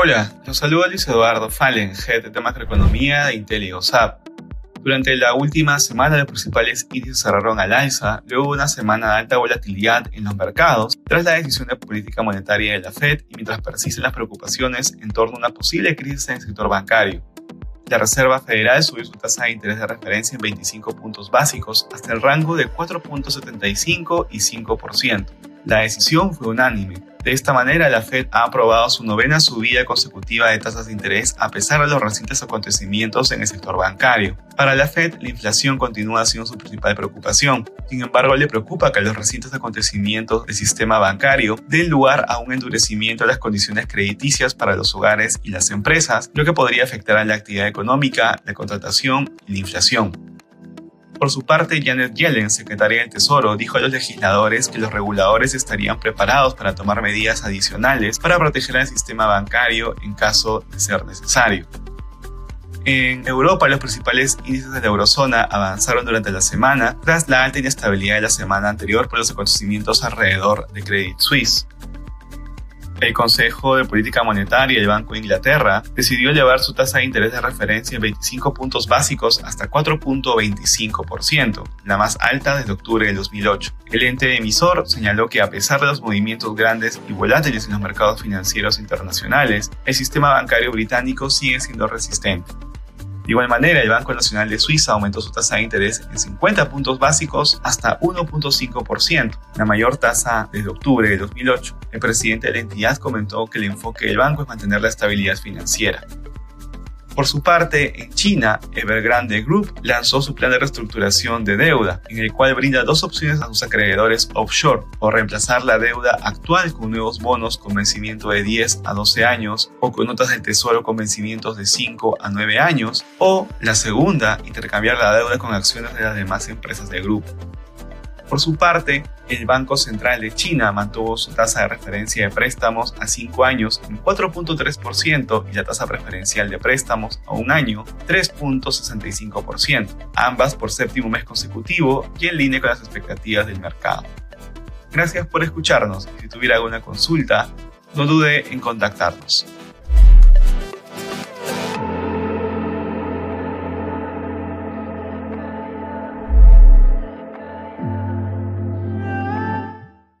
Hola, los saluda Luis Eduardo Fallen, Head de Macroeconomía de Intel y OSAP. Durante la última semana los principales índices cerraron al alza, luego de una semana de alta volatilidad en los mercados, tras la decisión de política monetaria de la Fed y mientras persisten las preocupaciones en torno a una posible crisis en el sector bancario. La Reserva Federal subió su tasa de interés de referencia en 25 puntos básicos hasta el rango de 4.75 y 5%. La decisión fue unánime, de esta manera, la Fed ha aprobado su novena subida consecutiva de tasas de interés a pesar de los recientes acontecimientos en el sector bancario. Para la Fed, la inflación continúa siendo su principal preocupación. Sin embargo, le preocupa que los recientes acontecimientos del sistema bancario den lugar a un endurecimiento de las condiciones crediticias para los hogares y las empresas, lo que podría afectar a la actividad económica, la contratación y la inflación. Por su parte, Janet Yellen, secretaria del Tesoro, dijo a los legisladores que los reguladores estarían preparados para tomar medidas adicionales para proteger al sistema bancario en caso de ser necesario. En Europa, los principales índices de la eurozona avanzaron durante la semana tras la alta inestabilidad de la semana anterior por los acontecimientos alrededor de Credit Suisse el Consejo de Política Monetaria del Banco de Inglaterra decidió elevar su tasa de interés de referencia en 25 puntos básicos hasta 4.25%, la más alta desde octubre de 2008. El ente emisor señaló que a pesar de los movimientos grandes y volátiles en los mercados financieros internacionales, el sistema bancario británico sigue siendo resistente. De igual manera, el Banco Nacional de Suiza aumentó su tasa de interés en 50 puntos básicos hasta 1.5%, la mayor tasa desde octubre de 2008. El presidente de la entidad comentó que el enfoque del banco es mantener la estabilidad financiera. Por su parte, en China, Evergrande Group lanzó su plan de reestructuración de deuda, en el cual brinda dos opciones a sus acreedores offshore, o reemplazar la deuda actual con nuevos bonos con vencimiento de 10 a 12 años, o con notas del tesoro con vencimientos de 5 a 9 años, o la segunda, intercambiar la deuda con acciones de las demás empresas del grupo. Por su parte, el Banco Central de China mantuvo su tasa de referencia de préstamos a 5 años en 4.3% y la tasa preferencial de préstamos a un año 3.65%, ambas por séptimo mes consecutivo y en línea con las expectativas del mercado. Gracias por escucharnos si tuviera alguna consulta, no dude en contactarnos.